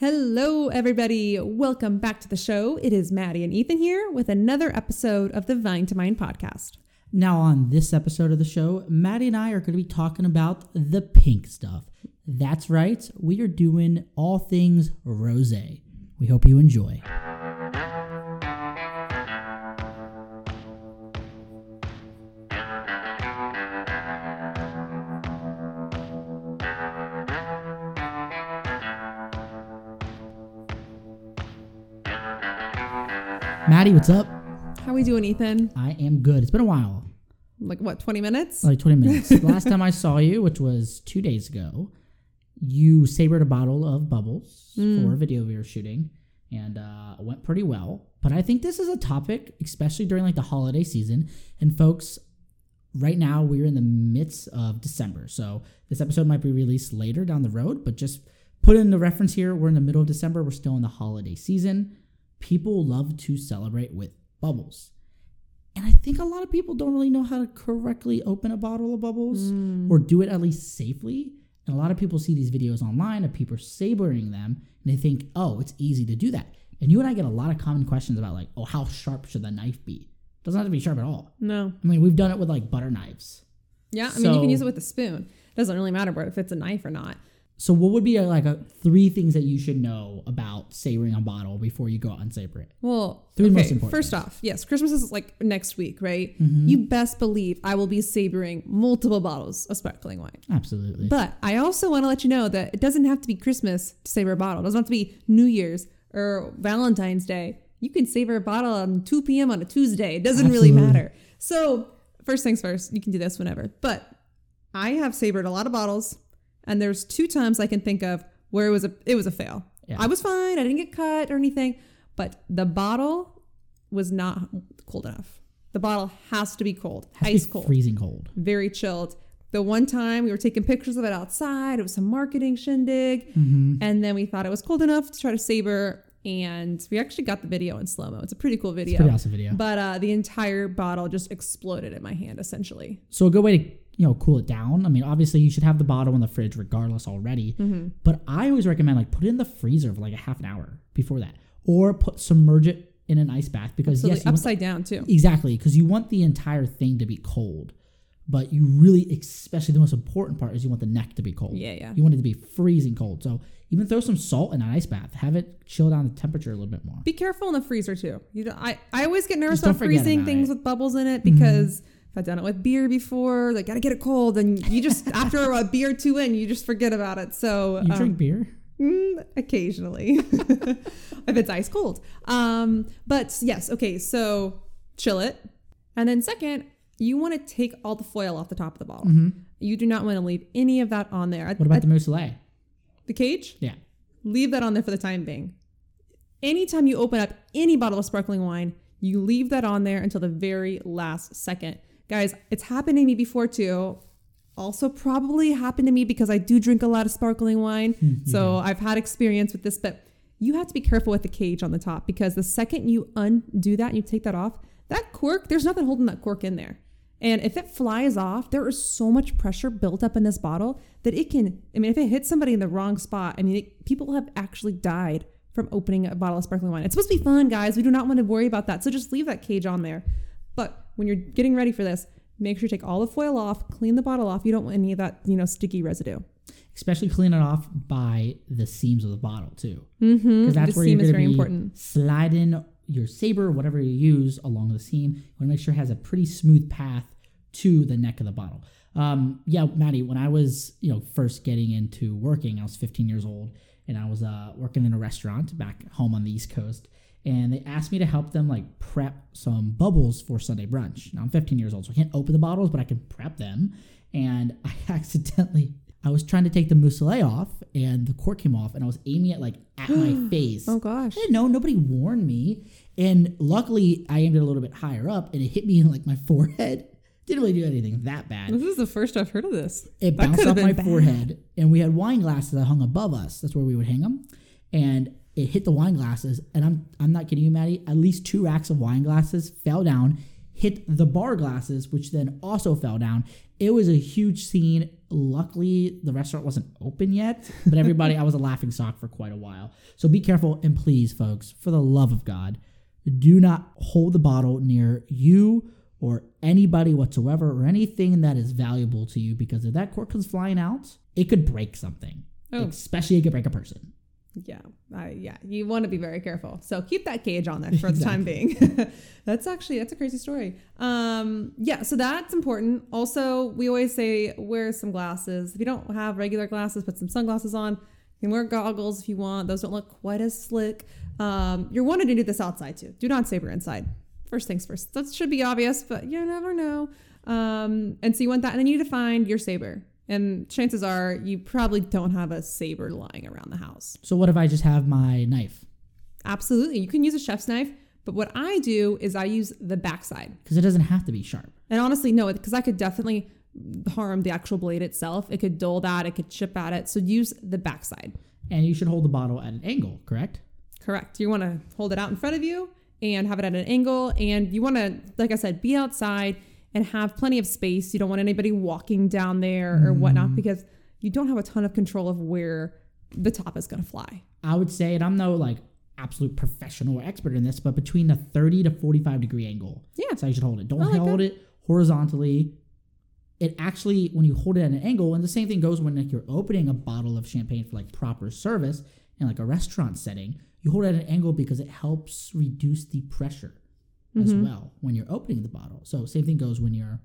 Hello, everybody. Welcome back to the show. It is Maddie and Ethan here with another episode of the Vine to Mind podcast. Now, on this episode of the show, Maddie and I are going to be talking about the pink stuff. That's right, we are doing all things rose. We hope you enjoy. Maddie, what's up? How we doing, Ethan? I am good. It's been a while. Like what, 20 minutes? Like 20 minutes. Last time I saw you, which was two days ago, you sabered a bottle of bubbles for a video we were shooting and uh, went pretty well. But I think this is a topic, especially during like the holiday season. And folks, right now we're in the midst of December. So this episode might be released later down the road, but just put in the reference here. We're in the middle of December. We're still in the holiday season. People love to celebrate with bubbles. And I think a lot of people don't really know how to correctly open a bottle of bubbles mm. or do it at least safely. And a lot of people see these videos online of people sabering them and they think, oh, it's easy to do that. And you and I get a lot of common questions about, like, oh, how sharp should the knife be? doesn't have to be sharp at all. No. I mean, we've done it with like butter knives. Yeah, I mean, you can use it with a spoon. It Doesn't really matter if it's a knife or not. So, what would be uh, like a, three things that you should know about sabering a bottle before you go out and saber it? Well, Three okay, most important first off, yes, Christmas is like next week, right? Mm-hmm. You best believe I will be sabering multiple bottles of sparkling wine. Absolutely. But I also want to let you know that it doesn't have to be Christmas to saber a bottle. It doesn't have to be New Year's or Valentine's Day. You can saber a bottle on 2 p.m. on a Tuesday. It doesn't really matter. So, first things first, you can do this whenever. But I have sabered a lot of bottles, and there's two times I can think of where it was a it was a fail. Yeah. I was fine. I didn't get cut or anything, but the bottle was not cold enough. The bottle has to be cold, Has to be ice cold freezing cold. very chilled. The one time we were taking pictures of it outside, it was some marketing shindig, Mm-hmm. and then we thought it was cold enough to try to saber, and we actually got the video in slow mo. It's a pretty cool video, Pretty awesome video. but uh, the entire bottle just exploded in my hand, essentially. So a good way to you know cool it down. I mean, obviously you should have the bottle in the fridge regardless already. Mm-hmm. But I always recommend like put it in the freezer for like a half an hour before that, or put submerge it in an ice bath because So yes, you want- upside down too. exactly because you want the entire thing to be cold, but you really, especially the most important part is you want the neck to be cold. Yeah, yeah. You want it to be freezing cold. So even throw some salt in an ice bath. Have it chill down the temperature a little bit more. Be careful in the freezer too. You know, I I always get nervous about freezing things it. Mm-hmm. with bubbles in it because. If I've done it with beer before, like gotta get it cold, and you just after a beer or two in, you just forget about it. So You um, drink beer? Mm, occasionally, if it's ice cold. Um, but yes, okay. So chill it, and then second, you want to take all the foil off the top of the bottle. You do not want to leave any of that on there. Mm-hmm. What about at the muselet? the cage? Yeah. Leave that on there for the time being. Anytime you open up any bottle of sparkling wine, you leave that on there until the very last second. Guys, it's happened to me before too. Also, probably happened to me because I do drink a lot of sparkling wine. Hmm, so I've had experience with this, but you have to be careful with the cage on the top because the second you undo that and you take that off, that cork, there's nothing holding that cork in there. And if it flies off, there is so much pressure built up in this bottle that it can, I mean, if it hits somebody in the wrong spot, I mean, it, people have actually died from opening a bottle of sparkling wine. It's supposed to be fun, guys. We do not want to worry about that. So just leave that cage on there. But when you're getting ready for this, make sure you take all the foil off, clean the bottle off. You don't want any of that, you know, sticky residue. especially clean it off by the seams of the bottle too, Mm-hmm. because that's the where seam you're is going to very be important. sliding your saber, whatever you use, along the seam. You want to make sure it has a pretty smooth path to the neck of the bottle. Um, yeah, Maddie, when I was you know first getting into working, I was 15 years old, and I was uh, working in a restaurant back home on the East Coast. And they asked me to help them like prep some bubbles for Sunday brunch. Now I'm 15 years old, so I can't open the bottles, but I can prep them. And I accidentally I was trying to take the muselet off and the cork came off and I was aiming it like at my face. Oh gosh. I didn't know, nobody warned me. And luckily I aimed it a little bit higher up and it hit me in like my forehead. Didn't really do anything that bad. This is the first I've heard of this. It That bounced off my bad. forehead and we had wine glasses that hung above us. That's where we would hang them. And it hit the wine glasses and I'm I'm not kidding you, Maddie. At least two racks of wine glasses fell down, hit the bar glasses, which then also fell down, It was a huge scene. Luckily, the restaurant wasn't open yet, but everybody, I was a laughing stock for quite a while. So be careful and please, folks, for the love of God, do not hold the bottle near you or anybody whatsoever or anything that is valuable to you because if that cork comes flying out, it could break something. Oh. Especially it could break a person. Yeah, uh, yeah. You want to be very careful. So keep that cage on there for the time being. that's actually that's a crazy story. Um, yeah, so that's important. Also, we always say wear some glasses. If you don't have regular glasses, put some sunglasses on. You can wear goggles if you want. Those don't look quite as slick. Um, you're wanting to do this outside too. Do not saber inside. First things first. That should be obvious, but you never know. Um, and so you want that, and then you need to find your saber. And chances are you probably don't have a saber lying around the house. So what if I just have my knife? Absolutely. You can use a chef's knife, but what I do is I use the backside. Because it doesn't have to be sharp. And honestly, no, because I could definitely harm the actual blade itself. It could dull that, it could chip at it. So use the backside. And you should hold the bottle at an angle, correct? Correct. You want to hold it out in front of you and have it at an angle. And you want to, like I said, be outside and have plenty of space. You don't want anybody walking down there or whatnot mm. because you don't have a ton of control of where the top is going to fly. I would say, and I'm no like absolute professional or expert in this, but between the 30 to 45 degree angle. Yeah. That's how you should hold it. Don't like hold that. it horizontally. It actually, when you hold it at an angle, and the same thing goes when like you're opening a bottle of champagne for like proper service in like a restaurant setting, you hold it at an angle because it helps reduce the pressure as Mm-hmm. well when you're opening the bottle. So same thing goes when you're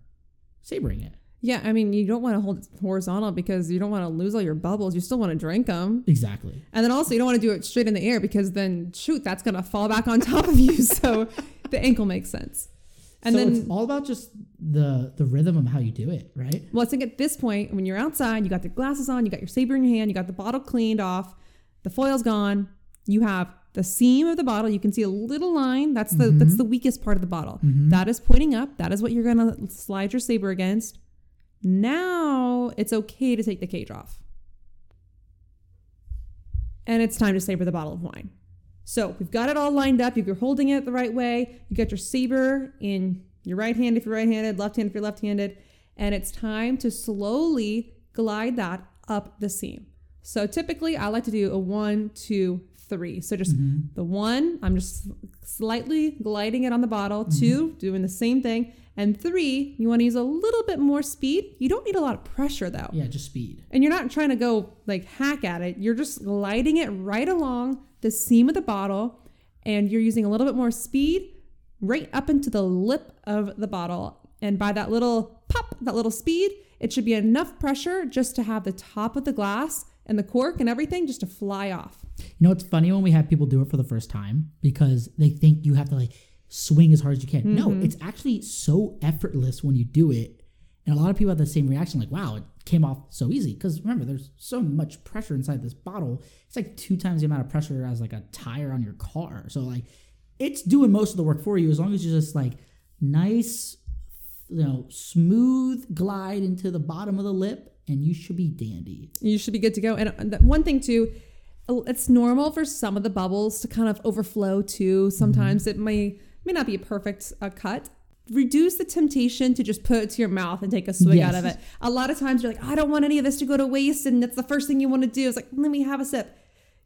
sabering it. Yeah, I mean, you don't want to hold it horizontal because you don't want to lose all your bubbles. You still want to drink them. Exactly. And then also, you don't want to do it straight in the air because then, shoot, that's going to fall back on top of you. So the ankle makes sense. And so then, it's all about just the the rhythm of how you do it, right? well, I think at this point, when you're outside, you got the glasses on, you got your saber in your hand, you got the bottle cleaned off, the foil's gone, you have the seam of the bottle. You can see a little line. That's the mm-hmm. that's the weakest part of the bottle. Mm-hmm. That is pointing up. That is what you're gonna slide your saber against. Now it's okay to take the cage off. And it's time to saber the bottle of wine. So we've got it all lined up. You're holding it the right way. You got your saber in your right hand if you're right handed, left hand if you're left handed. And it's time to slowly glide that up the seam. So typically I like to do a one, two, three. So just mm-hmm. the one, I'm just slightly gliding it on the bottle. Mm-hmm. Two, doing the same thing. And three, you want to use a little bit more speed. You don't need a lot of pressure though. Yeah, just speed. And you're not trying to go like hack at it. You're just gliding it right along the seam of the bottle and you're using a little bit more speed right up into the lip of the bottle. And by that little pop, that little speed, it should be enough pressure just to have the top of the glass and the cork and everything just to fly off. You know, it's funny when we have people do it for the first time because they think you have to like swing as hard as you can. No, it's actually so effortless when you do it. And a lot of people have the same reaction like, wow, it came off so easy. Because remember, there's so much pressure inside this bottle. It's like two times the amount of pressure as like a tire on your car. So, like, it's doing most of the work for you as long as you just like nice, you know, smooth glide into the bottom of the lip and you should be dandy. You should be good to go. And uh, one thing too, it's normal for some of the bubbles to kind of overflow too. Sometimes it may may not be a perfect uh, cut. Reduce the temptation to just put it to your mouth and take a swig Yes. out of it. A lot of times you're like, I don't want any of this to go to waste, and that's the first thing you want to do. It's like, let me have a sip.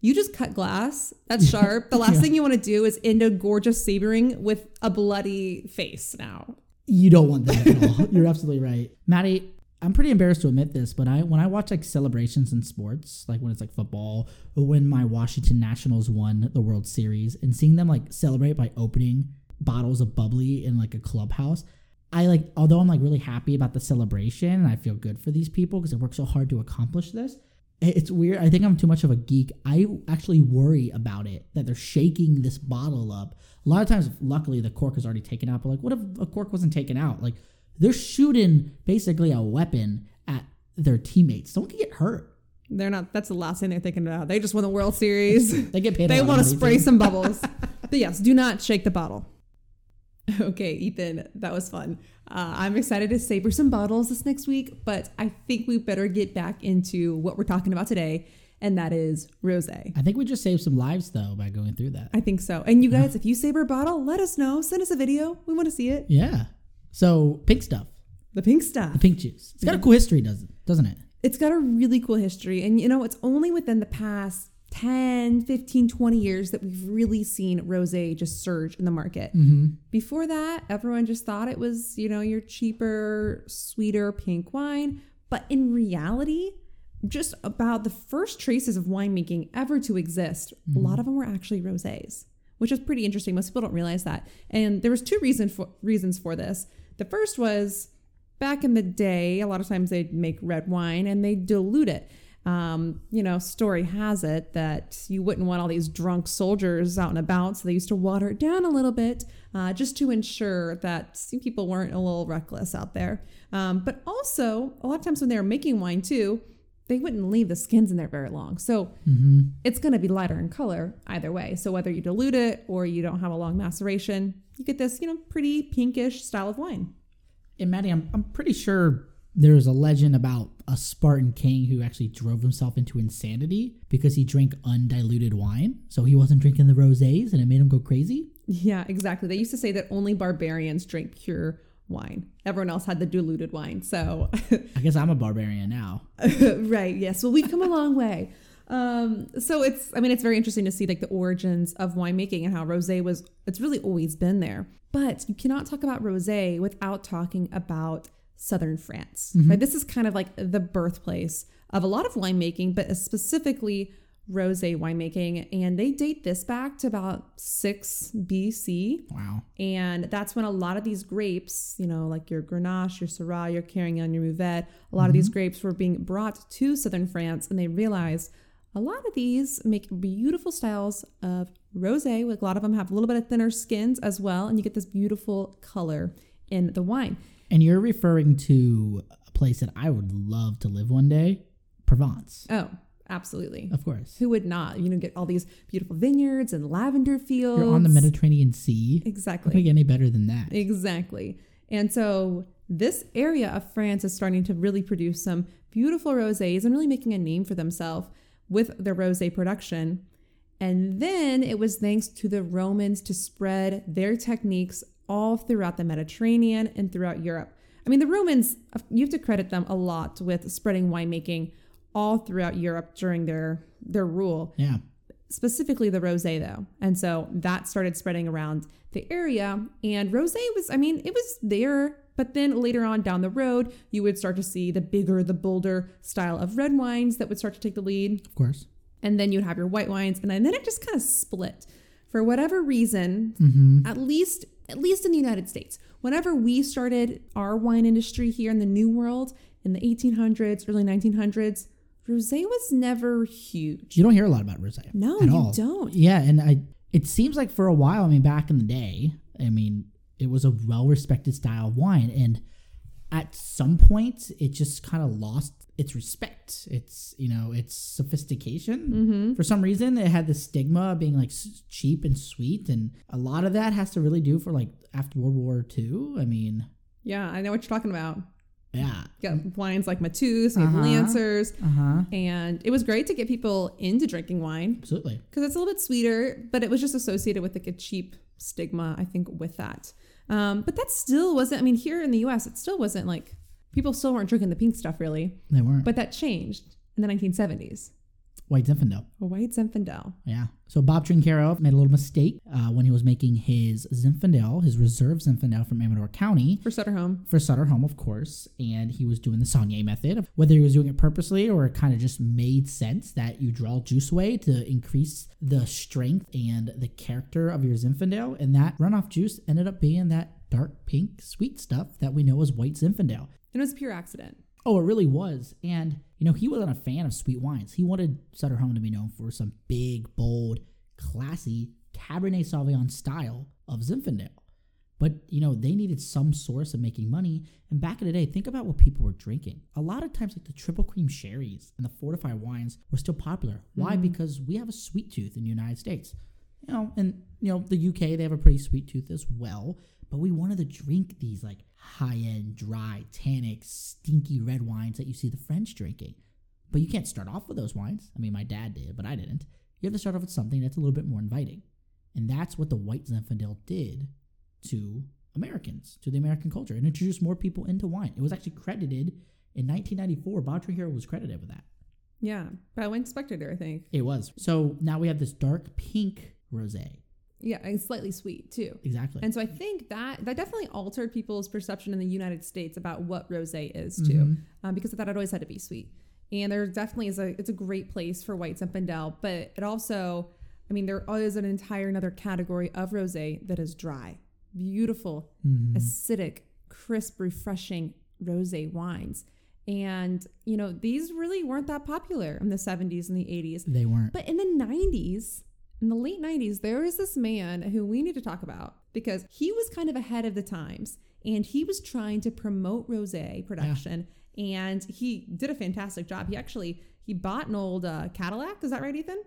You just cut glass. That's sharp. The last Yeah. thing you want to do is end a gorgeous sabering with a bloody face. Now, You don't want that at all. You're absolutely right. Maddie, I'm pretty embarrassed to admit this, but I when I watch like celebrations in sports, like when it's like football or when my Washington Nationals won the World Series and seeing them like celebrate by opening bottles of bubbly in like a clubhouse, I like although I'm like really happy about the celebration and I feel good for these people because they work so hard to accomplish this. It's weird. I think I'm too much of a geek. I actually worry about it that they're shaking this bottle up. A lot of times, luckily, the cork is already taken out. But like, what if a cork wasn't taken out? Like, they're shooting basically a weapon at their teammates. Don't get hurt. they're not. That's the last thing they're thinking about. They just won the World Series. They get paid. they want to spray some bubbles. but yes, do not shake the bottle. Okay, Ethan, that was fun. Uh, I'm excited to saber some bottles this next week, but I think we better get back into what we're talking about today, and that is rosé. I think we just saved some lives though by going through that. I think so. And you guys, if you saber a bottle, let us know. Send us a video. We want to see it. Yeah. So pink stuff. The pink stuff. The pink juice. It's got a cool history, doesn't doesn't it? It's got a really cool history. And you know, it's only within the past 10, 15, 20 years that we've really seen rose just surge in the market. Mm-hmm. Before that, everyone just thought it was, you know, your cheaper, sweeter pink wine. But in reality, just about the first traces of winemaking ever to exist, a lot of them were actually rosés, which is pretty interesting. Most people don't realize that. And there was two reason for, reasons for this. The first was back in the day, a lot of times they'd make red wine and they dilute it. Um, you know, story has it that you wouldn't want all these drunk soldiers out and about, so they used to water it down a little bit uh, just to ensure that people weren't a little reckless out there. Um, but also, a lot of times when they were making wine too, they wouldn't leave the skins in there very long. So Mm-hmm. it's going to be lighter in color either way. So whether you dilute it or you don't have a long maceration, you get this, you know, pretty pinkish style of wine. And Maddie, I'm, I'm pretty sure there's a legend about a Spartan king who actually drove himself into insanity because he drank undiluted wine. So he wasn't drinking the rosés and it made him go crazy. Yeah, exactly. They used to say that only barbarians drink pure wine. Everyone else had the diluted wine. So, I guess I'm a barbarian now. right, yes. Well, we've come a long way. Um, so it's, I mean, it's very interesting to see like the origins of winemaking and how rosé was, it's really always been there. But you cannot talk about rosé without talking about southern France. Right? This is kind of like the birthplace of a lot of winemaking, but specifically rosé winemaking. And they date this back to about 6 BC. Wow. And that's when a lot of these grapes, you know, like your Grenache, your Syrah, your Carignan, your Mourvèdre, a lot of these mm-hmm. grapes were being brought to southern France, and they realized a lot of these make beautiful styles of rosé. Like a lot of them have a little bit of thinner skins as well, and you get this beautiful color in the wine. And you're referring to a place that I would love to live one day Provence. Oh, absolutely. Of course. Who would not? You know, get all these beautiful vineyards and lavender fields. You're on the Mediterranean Sea. Exactly. Couldn't get any better than that. Exactly. And so this area of France is starting to really produce some beautiful rosés and really making a name for themselves with their rosé production. And then it was thanks to the Romans to spread their techniques all throughout the Mediterranean and throughout Europe. I mean, the Romans, you have to credit them a lot with spreading winemaking all throughout Europe during their their rule Yeah. specifically the rosé though and so that started spreading around the area and rosé was i mean it was there but then later on down the road you would start to see the bigger the bolder style of red wines that would start to take the lead Of course. and then you'd have your white wines and then it just kind of split for whatever reason Mm-hmm. at least at least in the united states whenever we started our wine industry here in the new world in the 1800s early 1900s rosé was never huge You don't hear a lot about rosé. no at you all. don't Yeah, and I it seems like for a while, I mean back in the day, I mean, it was a well-respected style of wine and at some point it just kind of lost its respect. It's, you know, its sophistication. mm-hmm. For some reason, it had the stigma of being like s- cheap and sweet and a lot of that has to really do for like after World War II. I mean, Yeah, I know what you're talking about. Yeah. Got wines like Mateus, have Uh-huh. Lancers, Uh-huh. and it was great to get people into drinking wine Absolutely. because it's a little bit sweeter, but it was just associated with like a cheap stigma, I think, with that. Um, but that still wasn't, I mean, here in the US, it still wasn't like people still weren't drinking the pink stuff really, They weren't. but that changed in the 1970s. White Zinfandel. A white Zinfandel. Yeah. So Bob Trinchero made a little mistake uh, when he was making his Zinfandel, his reserve Zinfandel from Amador County For Sutter Home. for Sutter Home, of course, and he was doing the Saignée method. Whether he was doing it purposely or it kind of just made sense that you draw juice away to increase the strength and the character of your Zinfandel, and that runoff juice ended up being that dark pink sweet stuff that we know as white Zinfandel. And it was pure accident. Oh, it really was. And, you know, he wasn't a fan of sweet wines. He wanted Sutter Home to be known for some big, bold, classy Cabernet Sauvignon style of Zinfandel. But, you know, they needed some source of making money. And back in the day, think about what people were drinking. A lot of times, like the triple cream sherries and the fortified wines were still popular. Why? Mm-hmm. Because we have a sweet tooth in the United States. You know, and, you know, the UK, they have a pretty sweet tooth as well. But we wanted to drink these like high end, dry, tannic, stinky red wines that you see the French drinking. But you can't start off with those wines. I mean, my dad did, but I didn't. You have to start off with something that's a little bit more inviting. And that's what the white Zinfandel did to Americans to the American culture and introduced more people into wine. It was actually credited in 1994. Bob Trinchero was credited with that. Yeah, by Wine Spectator, I think. It was. So now we have this dark pink rosé. Yeah, and slightly sweet too. Exactly. And so I think that that definitely altered people's perception in the United States about what rosé is too, Mhm. um, because I thought it always had to be sweet. And there definitely is a it's a great place for white Zinfandel, but it also, I mean, there is an entire another category of rosé that is dry, beautiful, Mhm. acidic, crisp, refreshing rosé wines. And you know these really weren't that popular in the 70s and the 80s. They weren't. But in the 90s, in the late 90s, there is this man who we need to talk about because he was kind of ahead of the times and he was trying to promote rosé production and he did a fantastic job. He actually he bought an old uh, Cadillac, is that right, Ethan?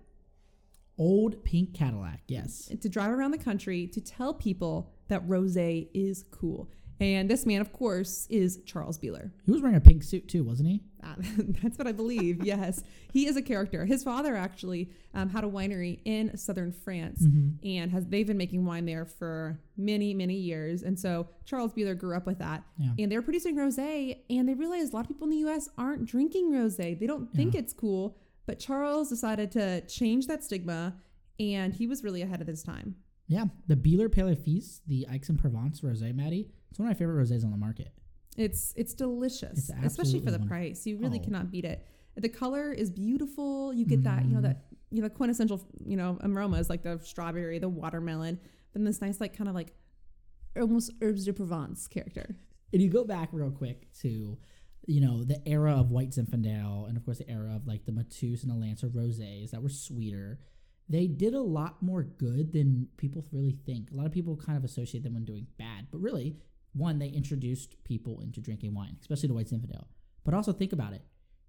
Old pink Cadillac. Yes. To drive around the country to tell people that rosé is cool. And this man, of course, is Charles Bieler. He was wearing a pink suit too, wasn't he? Uh, that's what I believe. yes, he is a character. His father actually um, had a winery in southern France, Mm-hmm. and has they've been making wine there for many many years. And so Charles Bieler grew up with that, Yeah. and they're producing rosé, and they realized a lot of people in the U.S. aren't drinking rosé. They don't think Yeah. it's cool. But Charles decided to change that stigma, and he was really ahead of his time. Yeah. The Bieler Père et Fils, the Aix-en-Provence rosé, Maddie. It's one of my favorite rosés on the market. It's it's delicious, It's especially for the wonderful. price. You really Oh. cannot beat it. The color is beautiful. You get that you know mm-hmm. that you know the quintessential you know aromas like the strawberry, the watermelon, then this nice like kind of like almost herbes de Provence character. And you go back real quick to, you know, the era of White Zinfandel, and of course the era of like the Mateus and the Lancer rosés that were sweeter. They did a lot more good than people really think. A lot of people kind of associate them when doing bad, but really, one, they introduced people into drinking wine, especially the White Zinfandel. But also think about it.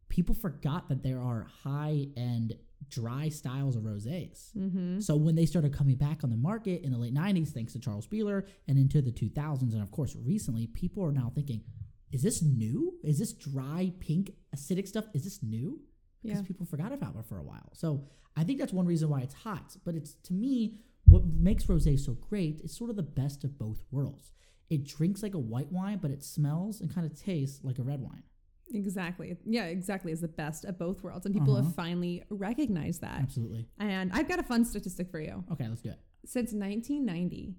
People forgot that there are high end dry styles of rosés. Mm-hmm. So when they started coming back on the market in the late 90s, thanks to Charles Bieler, and into the 2000s, and of course recently, people are now thinking, is this new? Is this dry, pink, acidic stuff? Is this new? Because Yeah. people forgot about it for a while. So I think that's one reason why it's hot. But it's to me, what makes rosé so great is sort of the best of both worlds. It drinks like a white wine, but it smells and kind of tastes like a red wine. Exactly. Yeah, exactly. Is the best of both worlds, and people Uh-huh. have finally recognized that. Absolutely. And I've got a fun statistic for you. Okay, let's do it. Since 1990,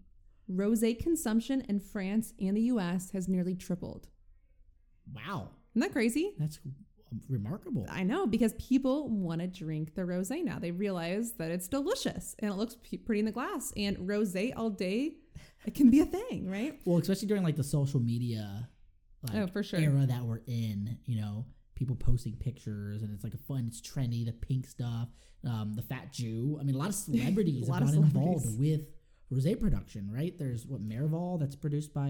rosé consumption in France and the U.S. has nearly tripled. Wow. Isn't that crazy? That's remarkable. I know because people want to drink the rosé now. They realize that it's delicious and it looks p- pretty in the glass. And rosé all day, it can be a thing, right? Well, especially during like the social media like, Oh, for sure. era that we're in, you know, people posting pictures and it's like a fun, it's trendy, the pink stuff, um, the fat Jew. I mean, a lot of celebrities A lot have gotten involved with rosé production, right? There's what Miraval that's produced by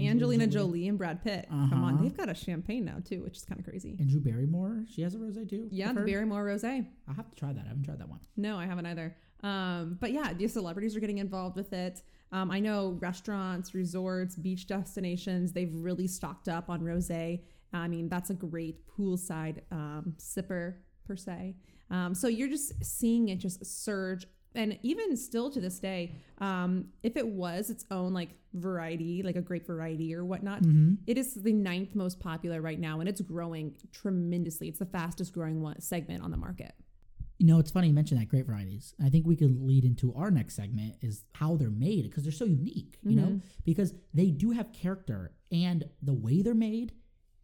Angelina Jolie and Brad Pitt. Come on, Uh-huh. they've got a champagne now too, which is kind of crazy. and Drew Barrymore. She has a rosé too. Yeah, the. Barrymore rosé. I'll have to try that. I haven't tried that one. No, I haven't either. Um, but yeah, the celebrities are getting involved with it. Um, I know restaurants, resorts, beach destinations, they've really stocked up on rosé. I mean, that's a great poolside um, sipper per se. Um, so you're just seeing it just surge. And even still to this day, um, if it was its own like variety, like a grape variety or whatnot, Mm-hmm. it is the ninth most popular right now, and it's growing tremendously. It's the fastest growing one segment on the market. You know, it's funny you mentioned that grape varieties. I think we could lead into our next segment is how they're made because they're so unique, you know, because they do have character and the way they're made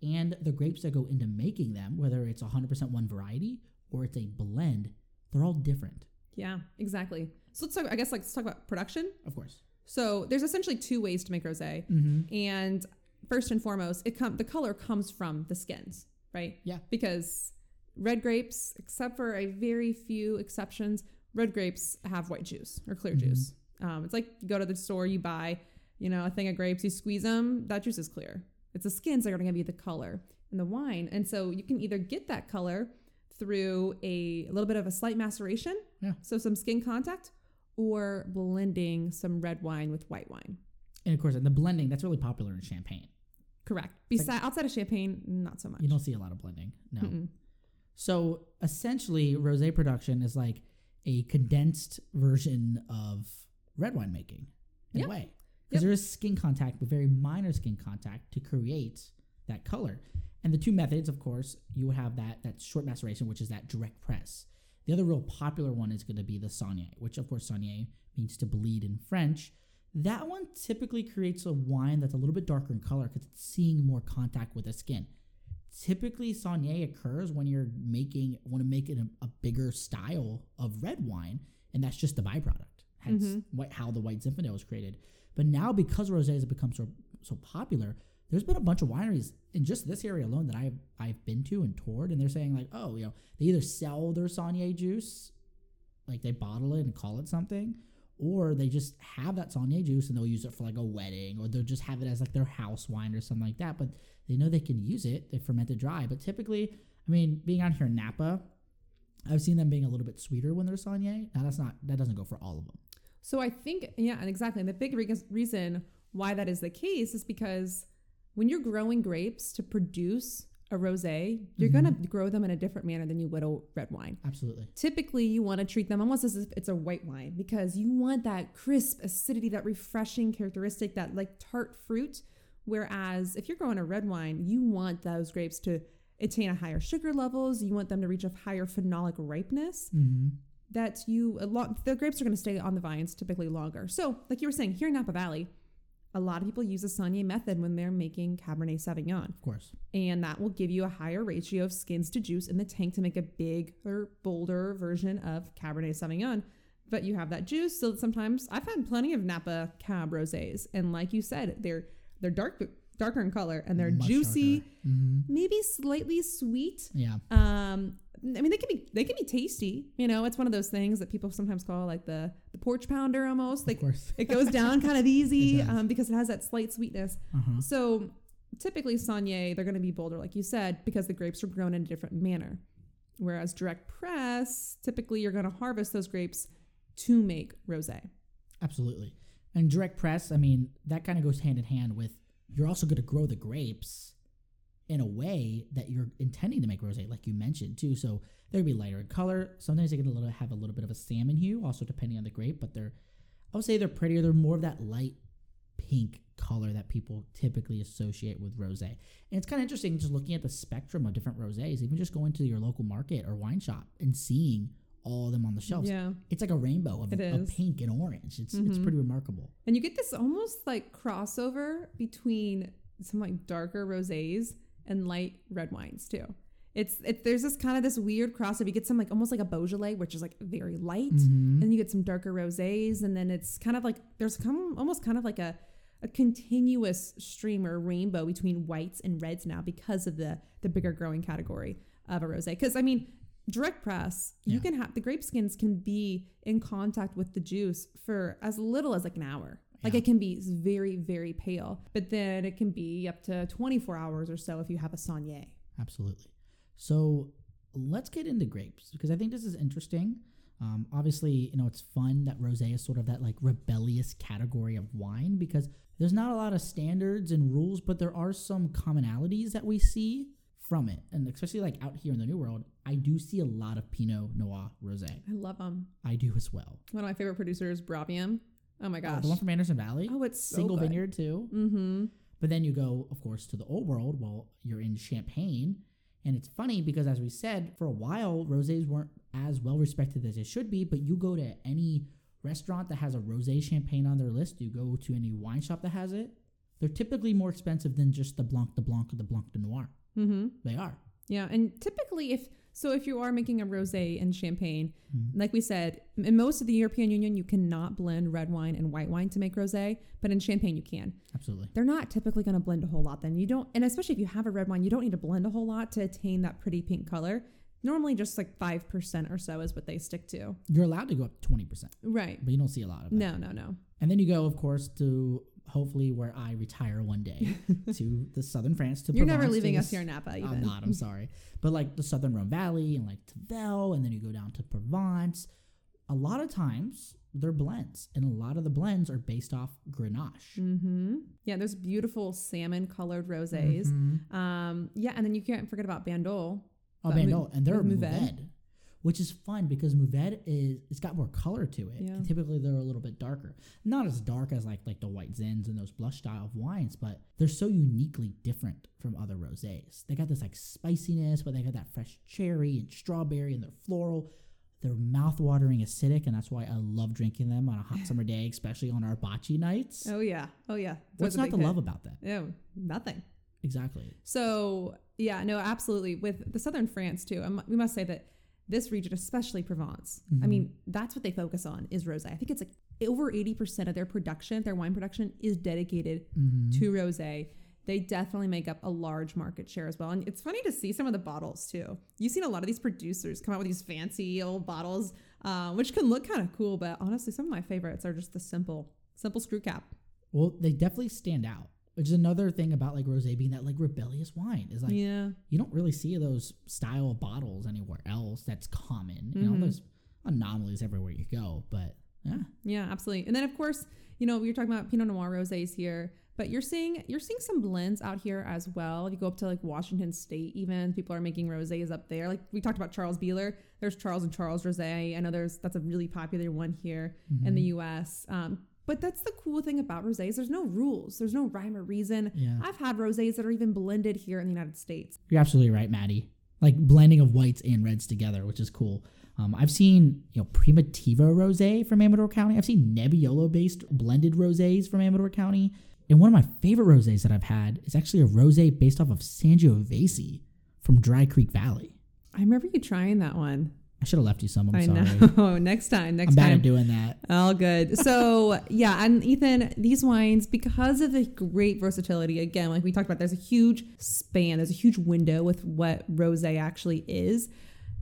and the grapes that go into making them, whether it's 100% one variety or it's a blend, they're all different, Yeah, exactly. So let's talk. I guess like let's talk about production. of course. So there's essentially two ways to make rosé, Mm-hmm. and first and foremost, it come the color comes from the skins, right? Yeah. Because red grapes, except for a very few exceptions, red grapes have white juice or clear Mhm. juice. Um, it's like you go to the store, you buy, you know, a thing of grapes, you squeeze them, that juice is clear. It's the skins that are going to give you the color in the wine, and so you can either get that color through a, little bit of a slight maceration, Yeah. so some skin contact, or blending some red wine with white wine. And of course, the blending, that's really popular in champagne. Correct. It's like- outside of champagne, not so much. You don't see a lot of blending. No. Mm-mm. So essentially, rosé production is like a condensed version of red wine making in Yeah. a way. because Yep. there is skin contact, but very minor skin contact to create that color. And the two methods, of course, you would have that that short maceration, which is that direct press. The other real popular one is going to be the Saignée, which of course Saignée means to bleed in French. That one typically creates a wine that's a little bit darker in color because it's seeing more contact with the skin. Typically, Saignée occurs when you're making want to make it a, a bigger style of red wine, and that's just the byproduct. Hence, mm-hmm. what, how the White Zinfandel was created. But now, because rosé has become so so popular, there's been a bunch of wineries in just this area alone that I've I've been to and toured, and they're saying like, oh, you know, they either sell their Saignée juice, like they bottle it and call it something, or they just have that Saignée juice and they'll use it for like a wedding, or they'll just have it as like their house wine or something like that. But they know they can use it, they ferment it dry. But typically, I mean, being out here in Napa, I've seen them being a little bit sweeter when they're Saignée. Now that's not that doesn't go for all of them. So I think, yeah, and exactly. And the big re- reason why that is the case is because when you're growing grapes to produce a rosé, you're Mm-hmm. going to grow them in a different manner than you would a red wine. Absolutely. Typically, you want to treat them almost as if it's a white wine because you want that crisp acidity, that refreshing characteristic, that like tart fruit. Whereas if you're growing a red wine, you want those grapes to attain a higher sugar levels. You want them to reach a higher phenolic ripeness Mm-hmm. that you a lot the grapes are going to stay on the vines typically longer. So, like you were saying, here in Napa Valley, a lot of people use the Saignée method when they're making Cabernet Sauvignon, Of course. and that will give you a higher ratio of skins to juice in the tank to make a bigger, bolder version of Cabernet Sauvignon. But you have that juice, so sometimes I've had plenty of Napa Cab rosés, and like you said, they're they're dark darker in color and they're Much juicy, Mm-hmm. maybe slightly sweet, Yeah. um, I mean, they can be they can be tasty. You know, it's one of those things that people sometimes call like the the porch pounder almost. Like of course. it goes down kind of easy um, because it has that slight sweetness. Uh-huh. So typically Saignée, they're going to be bolder, like you said, because the grapes are grown in a different manner. Whereas direct press, typically you're going to harvest those grapes to make rosé. Absolutely. And direct press, I mean, that kind of goes hand in hand with you're also going to grow the grapes in a way that you're intending to make rosé, like you mentioned too. So they're gonna be lighter in color. Sometimes they get a little have a little bit of a salmon hue, also depending on the grape. But they're, I would say they're prettier. They're more of that light pink color that people typically associate with rosé. And it's kind of interesting just looking at the spectrum of different rosés. Even just going to your local market or wine shop and seeing all of them on the shelves. Yeah. It's like a rainbow of, of pink and orange. It's it's Mhm. pretty remarkable. And you get this almost like crossover between some like darker rosés and light red wines too. It's it, there's this kind of this weird cross. crossover. You get some like almost like a Beaujolais, which is like very light, Mhm. and you get some darker rosés, and then it's kind of like there's come almost kind of like a a continuous stream or rainbow between whites and reds now because of the the bigger growing category of a rosé. Because I mean, direct press, you Yeah. can have the grape skins can be in contact with the juice for as little as like an hour. Like Yeah. it can be very very pale, but then it can be up to 24 hours or so if you have a Saignée. Absolutely. So let's get into grapes because I think this is interesting. Um, obviously, you know, it's fun that rosé is sort of that like rebellious category of wine because there's not a lot of standards and rules, but there are some commonalities that we see from it. And especially like out here in the New World, I do see a lot of Pinot Noir rosé. I love them. I do as well. One of my favorite producers, Bravium. Oh my gosh. the one from Anderson Valley, oh, it's so single good. vineyard too. Mm-hmm. But then you go, of course, to the old world. Well, you're in Champagne. And it's funny because, as we said, for a while, rosés weren't as well respected as they should be. But you go to any restaurant that has a rosé champagne on their list, you go to any wine shop that has it, they're typically more expensive than just the Blanc de Blanc or the Blanc de Noir. Mm-hmm. They are. Yeah, and typically, if so, if you are making a rosé and Champagne, Mhm. like we said, in most of the European Union, you cannot blend red wine and white wine to make rosé, but in Champagne you can. Absolutely. They're not typically going to blend a whole lot. Then you don't, and especially if you have a red wine, you don't need to blend a whole lot to attain that pretty pink color. Normally, just like five percent or so is what they stick to. You're allowed to go up 20%, Right. but you don't see a lot of that. No, no, no. And then you go, of course, to hopefully where I retire one day to the southern France. To You're never Provence, to leaving us here in Napa. Even. I'm not. I'm sorry, but like the southern Rhone Valley and like Tavel, and then you go down to Provence. A lot of times they're blends, and a lot of the blends are based off Grenache. Mm-hmm. Yeah, there's beautiful salmon colored rosés. Mhm. Um, yeah, and then you can't forget about Bandol. Oh, Bandol, and they're with Mourvèdre, Mourvèdre. Which is fun because Mourvedre is it's got more color to it. Yeah. Typically they're a little bit darker, not as dark as like like the white zins and those blush style of wines, but they're so uniquely different from other rosés. They got this like spiciness, but they got that fresh cherry and strawberry, and they're floral. They're mouth-watering acidic, and that's why I love drinking them on a hot summer day, especially on our bocce nights. Oh yeah. Oh yeah. What's not to hit. love about that? Oh, nothing. Exactly. So yeah, no, absolutely. With the southern France too, we must say that this region, especially Provence, I mean, that's what they focus on is rosé. I think it's like over eighty percent of their production, their wine production, is dedicated to rosé. They definitely make up a large market share as well. And it's funny to see some of the bottles too. You've seen a lot of these producers come out with these fancy old bottles, uh, which can look kind of cool. But honestly, some of my favorites are just the simple, simple screw cap. Well, they definitely stand out. Which is another thing about like rosé being that like rebellious wine is like yeah. you don't really see those style bottles anywhere else. That's common. You know, Mhm. there's anomalies everywhere you go, but yeah, Yeah, absolutely. And then of course, you know, we're talking about Pinot Noir rosés here, but you're seeing you're seeing some blends out here as well. If you go up to like Washington State, even people are making rosés up there. Like we talked about Charles Bieler. There's Charles and Charles rosé. I know there's that's a really popular one here in the U.S. Um, but that's the cool thing about rosés. There's no rules. There's no rhyme or reason. Yeah. I've had rosés that are even blended here in the United States. You're absolutely right, Maddie. Like blending of whites and reds together, which is cool. Um, I've seen you know Primitivo rosé from Amador County. I've seen Nebbiolo based blended rosés from Amador County. And one of my favorite rosés that I've had is actually a rosé based off of Sangiovese from Dry Creek Valley. I remember you trying that one. I should have left you some. I'm I sorry. know. next time. Next time. I'm bad time. at doing that. All good. So yeah, and Ethan, these wines, because of the great versatility, again, like we talked about, there's a huge span, there's a huge window with what rosé actually is.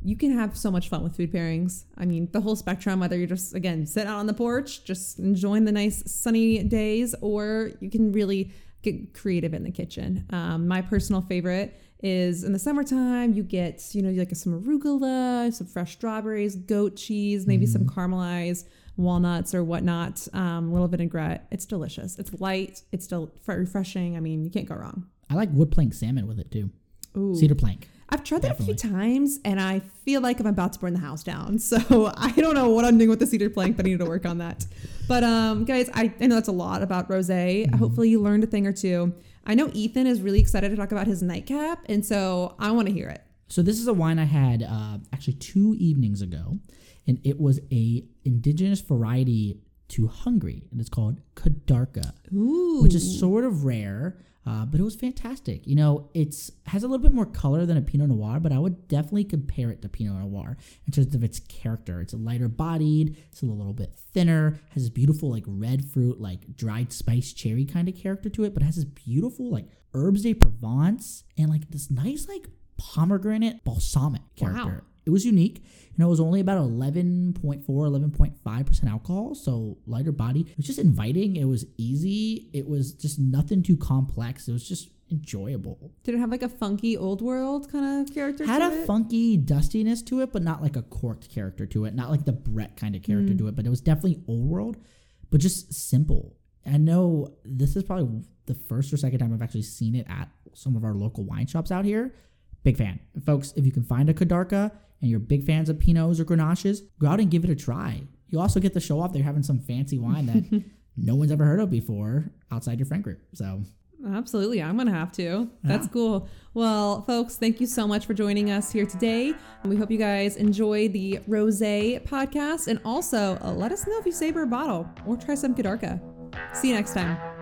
You can have so much fun with food pairings. I mean, the whole spectrum, whether you're just again sitting out on the porch, just enjoying the nice sunny days, or you can really get creative in the kitchen. Um, my personal favorite is in the summertime, you get, you know, like some arugula, some fresh strawberries, goat cheese, maybe some caramelized walnuts or whatnot, um, a little vinaigrette. It's delicious. It's light. It's still refreshing. I mean, you can't go wrong. I like wood plank salmon with it too. Ooh. Cedar plank. I've tried that a few times and I feel like I'm about to burn the house down. So I don't know what I'm doing with the cedar plank, but I need to work on that. But um, guys, I, I know that's a lot about rose. Hopefully you learned a thing or two. I know Ethan is really excited to talk about his nightcap, and so I want to hear it. So this is a wine I had uh, actually two evenings ago, and it was a indigenous variety to Hungary, and it's called Kadarka, Ooh. which is sort of rare, uh, but it was fantastic. You know, it's has a little bit more color than a Pinot Noir, but I would definitely compare it to Pinot Noir in terms of its character. It's a lighter bodied, it's a little bit thinner, has this beautiful like red fruit, like dried spice cherry kind of character to it, but it has this beautiful like herbes de Provence and like this nice like pomegranate balsamic character. Wow. It was unique. You know, it was only about 11.4, 11.5% alcohol, so lighter body. It was just inviting. It was easy. It was just nothing too complex. It was just enjoyable. Did it have like a funky old world kind of character? To it? Had a it? funky dustiness to it, but not like a corked character to it. Not like the Brett kind of character Mm. to it, but it was definitely old world, but just simple. I know this is probably the first or second time I've actually seen it at some of our local wine shops out here. Big fan. And folks, if you can find a Kadarka and you're big fans of Pinots or Grenaches, go out and give it a try. You also get to show off they're having some fancy wine that no one's ever heard of before outside your friend group. So Absolutely. I'm going to have to. That's Yeah. cool. Well, folks, thank you so much for joining us here today. We hope you guys enjoy the Rose podcast. And also, uh, let us know if you saber a bottle or try some Kadarka. See you next time.